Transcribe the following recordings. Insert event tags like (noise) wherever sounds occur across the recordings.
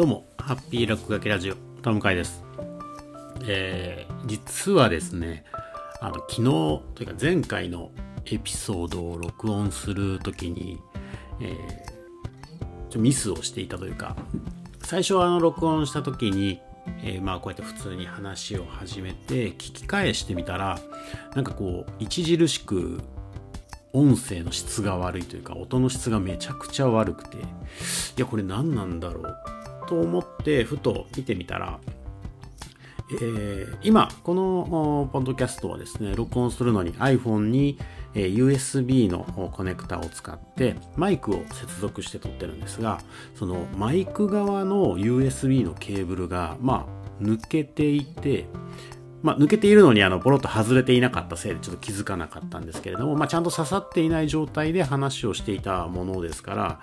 どうも、ハッピー落書きラジオ、田向です。えー、実はですね、あの、昨日、というか前回のエピソードを録音するときに、えー、ちょミスをしていたというか、最初はあの、録音したときに、えー、まあこうやって普通に話を始めて聞き返してみたらなんかこう著しく音声の質が悪いというか音の質がめちゃくちゃ悪くていやこれ何なんだろうと思ってふと見てみたら、えー、今このポンドキャストはですね録音するのに iPhone に、USB のコネクタを使ってマイクを接続して撮ってるんですがそのマイク側の USB のケーブルがまあ抜けていてまあ、抜けているのにあのボロッと外れていなかったせいでちょっと気づかなかったんですけれども、まあ、ちゃんと刺さっていない状態で話をしていたものですから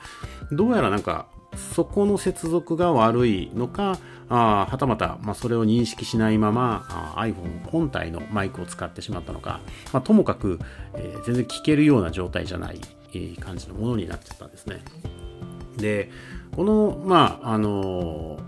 どうやらなんかそこの接続が悪いのかあはたまた、まあ、それを認識しないままあ iPhone 本体のマイクを使ってしまったのか、まあ、ともかく、えー、全然聞けるような状態じゃないえ感じのものになっちゃったんですね。でこのまああの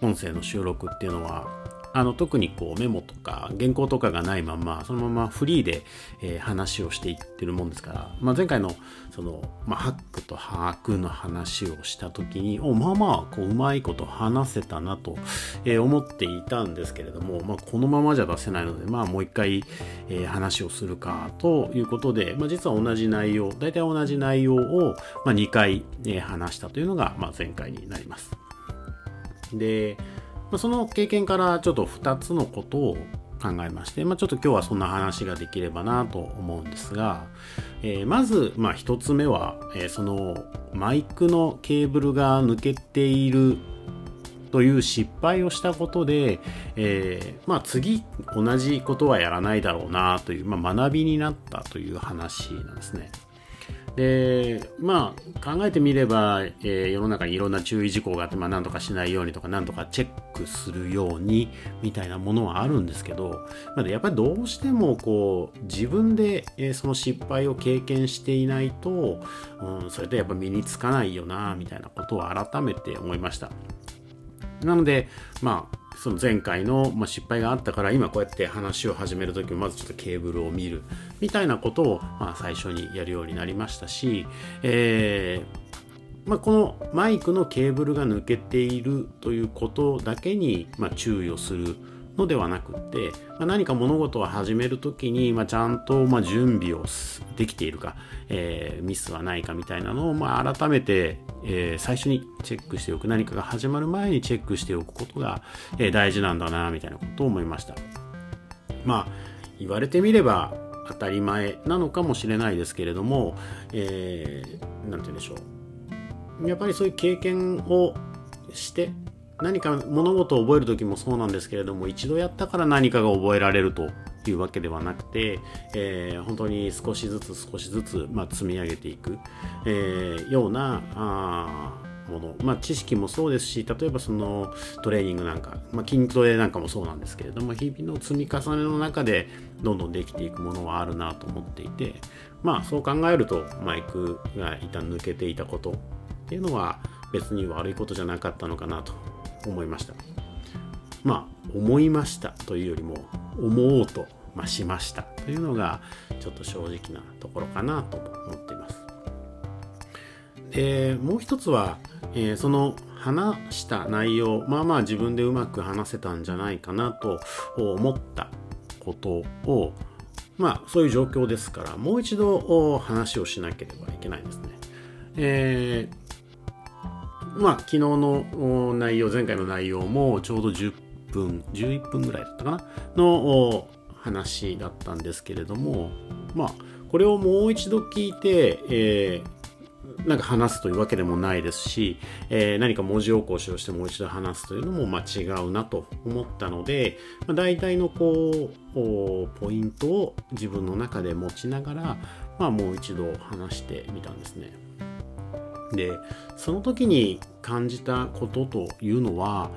音声の収録っていうのはあの特にこうメモとか原稿とかがないままそのままフリーで、えー、話をしていってるもんですから、まあ、前回のその、まあ、ハックと把握の話をした時におまあまあこううまいこと話せたなと、えー、思っていたんですけれども、まあ、このままじゃ出せないので、まあ、もう一回、えー、話をするかということで、まあ、実は同じ内容大体同じ内容を、まあ、2回、えー、話したというのが、まあ、前回になります。でその経験からちょっと2つのことを考えまして、まあ、ちょっと今日はそんな話ができればなと思うんですが、えー、まず、まあ、1つ目は、えー、そのマイクのケーブルが抜けているという失敗をしたことで、えー、まあ、次同じことはやらないだろうなという、まあ、学びになったという話なんですね。でまあ考えてみれば、えー、世の中にいろんな注意事項があって、まあ、何とかしないようにとか何とかチェックするようにみたいなものはあるんですけど、まあ、やっぱりどうしてもこう自分で、えー、その失敗を経験していないと、うん、それとやっぱ身につかないよなみたいなことを改めて思いました。なのでまあその前回の、ま、失敗があったから今こうやって話を始める時もまずちょっとケーブルを見るみたいなことを、まあ、最初にやるようになりましたし、えーまあ、このマイクのケーブルが抜けているということだけに、ま、注意をするのではなくって、ま、何か物事を始めるときに、ま、ちゃんとま準備をできているか、えー、ミスはないかみたいなのをまあ改めて、えー、最初にチェックしておく。何かが始まる前にチェックしておくことが、え、大事なんだなみたいなことを思いました。まあ言われてみれば当たり前なのかもしれないですけれども、えー、て言うんでしょう。やっぱりそういう経験をして何か物事を覚える時もそうなんですけれども一度やったから何かが覚えられるというわけではなくて、えー、本当に少しずつ少しずつ、まあ、積み上げていく、えー、ようなあもの、まあ、知識もそうですし例えばそのトレーニングなんか、まあ、筋トレなんかもそうなんですけれども日々の積み重ねの中でどんどんできていくものはあるなと思っていてまあそう考えるとマイクが一旦抜けていたことっていうのは別に悪いことじゃなかったのかなと思いました。まあ思いましたというよりも思おうと、しましたというのがちょっと正直なところかなと思っています。でもう一つは、えー、その話した内容まあまあ自分でうまく話せたんじゃないかなと思ったことをまあそういう状況ですからもう一度話をしなければいけないですね。えーまあ、昨日の内容、前回の内容もちょうど10分、11分ぐらいだったかなの話だったんですけれども、まあ、これをもう一度聞いて、えー、なんか話すというわけでもないですし、えー、何か文字起こしをしてもう一度話すというのもまあ違うなと思ったので、まあ、大体のこうポイントを自分の中で持ちながら、まあ、もう一度話してみたんですね。でその時に感じたことというのは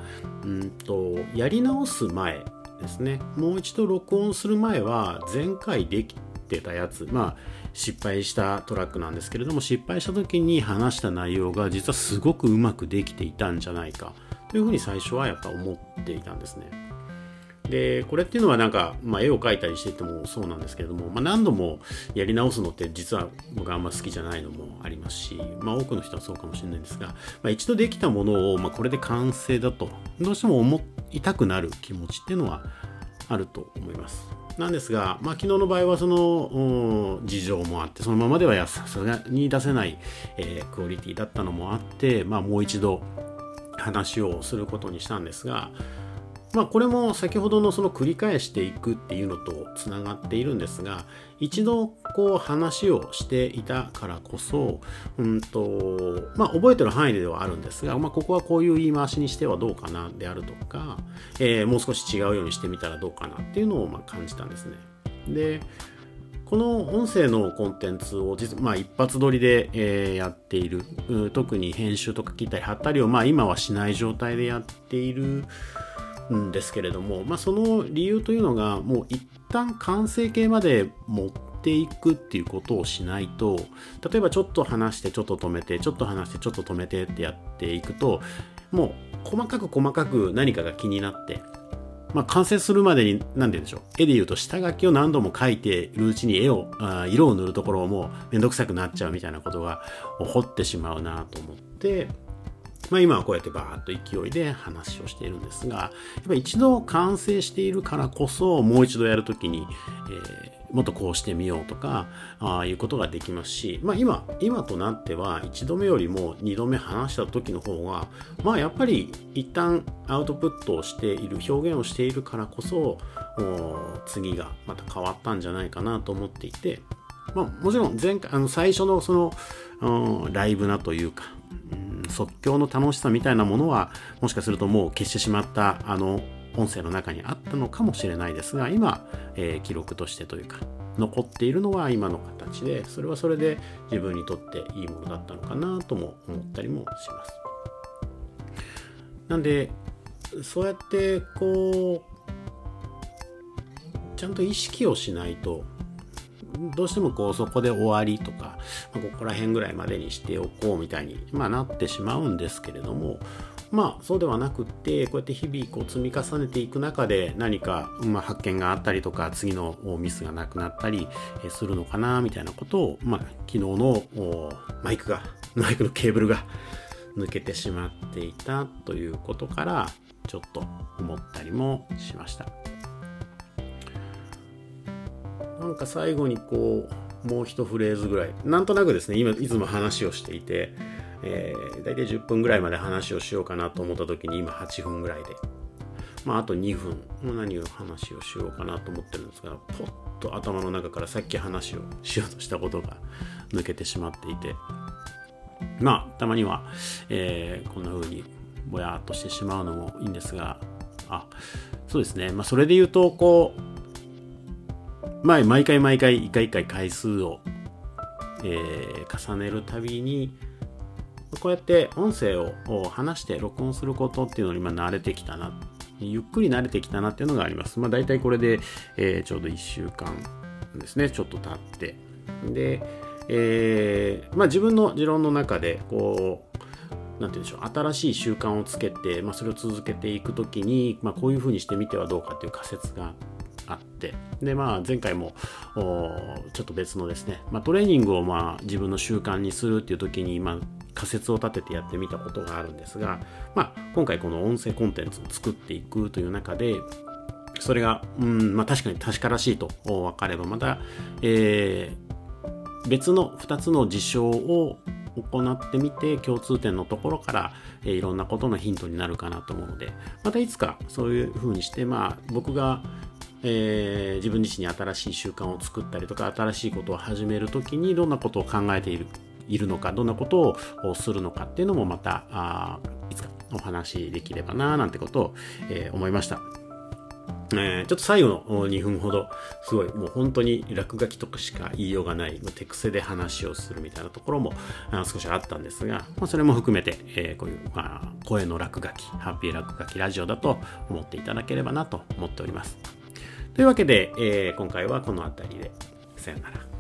うんとやり直す前ですねもう一度録音する前は前回できてたやつまあ失敗したトラックなんですけれども失敗した時に話した内容が実はすごくうまくできていたんじゃないかというふうに最初はやっぱ思っていたんですね。でこれっていうのはなんか、まあ、絵を描いたりしててもそうなんですけれども、まあ、何度もやり直すのって実は僕はあんま好きじゃないのもありますし、まあ、多くの人はそうかもしれないんですが、まあ、一度できたものを、まあ、これで完成だとどうしても思いたくなる気持ちっていうのはあると思います。なんですが、まあ、昨日の場合はその事情もあってそのままではさすがに出せない、えー、クオリティだったのもあって、まあ、もう一度話をすることにしたんですが、まあ、これも先ほどのその繰り返していくっていうのとつながっているんですが一度こう話をしていたからこそ、うんとまあ、覚えてる範囲ではあるんですが、まあ、ここはこういう言い回しにしてはどうかなであるとか、えー、もう少し違うようにしてみたらどうかなっていうのをま感じたんですね。でこの音声のコンテンツを実、まあ、一発撮りで、えー、やっている特に編集とか切ったり貼ったりを、まあ、今はしない状態でやっているんですけれども、まあ、その理由というのがもう一旦完成形まで持っていくっていうことをしないと例えばちょっと話してちょっと止めてちょっと話してちょっと止めてってやっていくともう細かく細かく何かが気になってまあ、完成するまでに、何て言うんでしょう。絵で言うと下書きを何度も描いているうちに絵を、あ色を塗るところもめんどくさくなっちゃうみたいなことが起こってしまうなと思って、まあ、今はこうやってバーッと勢いで話をしているんですが、やっぱ一度完成しているからこそ、もう一度やるときに、えー、もっとこうしてみようとか、ああいうことができますし、まあ今、今となっては一度目よりも二度目話した時の方が、まあやっぱり一旦アウトプットをしている、表現をしているからこそ、次がまた変わったんじゃないかなと思っていて、まあもちろん前回、あの最初のその、うん、ライブなというか、即興の楽しさみたいなものはもしかするともう消してしまったあの音声の中にあったのかもしれないですが今、えー、記録としてというか残っているのは今の形でそれはそれで自分にとっていいものだったのかなとも思ったりもします。なんでそうやってこうちゃんと意識をしないとどうしてもこうそこで終わりとか、まあ、ここら辺ぐらいまでにしておこうみたいに、まあ、なってしまうんですけれどもまあそうではなくってこうやって日々こう積み重ねていく中で何か、まあ、発見があったりとか次のミスがなくなったりするのかなみたいなことを、まあ、昨日のマイクが (laughs) マイクのケーブルが抜けてしまっていたということからちょっと思ったりもしました。なんか最後にこうもう一フレーズぐらい。なんとなくですね今いつも話をしていて、えー、大体10分ぐらいまで話をしようかなと思った時に今8分ぐらいで。まああと2分。何を話をしようかなと思ってるんですがポッと頭の中からさっき話をしようとしたことが抜けてしまっていて。まあたまには、えー、こんな風にぼやっとしてしまうのもいいんですがあそうですね。まあそれで言うとこうまあ、毎回毎回一回一回回数を、えー、重ねるたびにこうやって音声を話して録音することっていうのに今慣れてきたなゆっくり慣れてきたなっていうのがあります。まあ大体これで、えー、ちょうど1週間ですね。ちょっと経って。で、えー、まあ自分の持論の中でこうなんて言うんでしょう新しい習慣をつけて、まあ、それを続けていくときに、まあ、こういうふうにしてみてはどうかっていう仮説があって。でまあ前回もちょっと別のですね、まあ、トレーニングをまあ自分の習慣にするっていう時に、まあ、仮説を立ててやってみたことがあるんですが、まあ、今回この音声コンテンツを作っていくという中でそれが、うんまあ、確かに確からしいと分かればまた、えー、別の2つの事象を行ってみて共通点のところから、えー、いろんなことのヒントになるかなと思うのでまたいつかそういうふうにしてまあ僕がえー、自分自身に新しい習慣を作ったりとか新しいことを始める時にどんなことを考えているいるのかどんなことをするのかっていうのもまたあいつかお話しできればななんてことを、えー、思いました。えー、ちょっと最後の2分ほど、すごい、もう本当に落書きとかしか言いようがない、手癖で話をするみたいなところも少しあったんですが、まあ、それも含めて、えー、こういう、まあ、声の落書き、ハッピー落書きラジオだと思っていただければなと思っております。というわけで、えー、今回はこの辺りで。さよなら。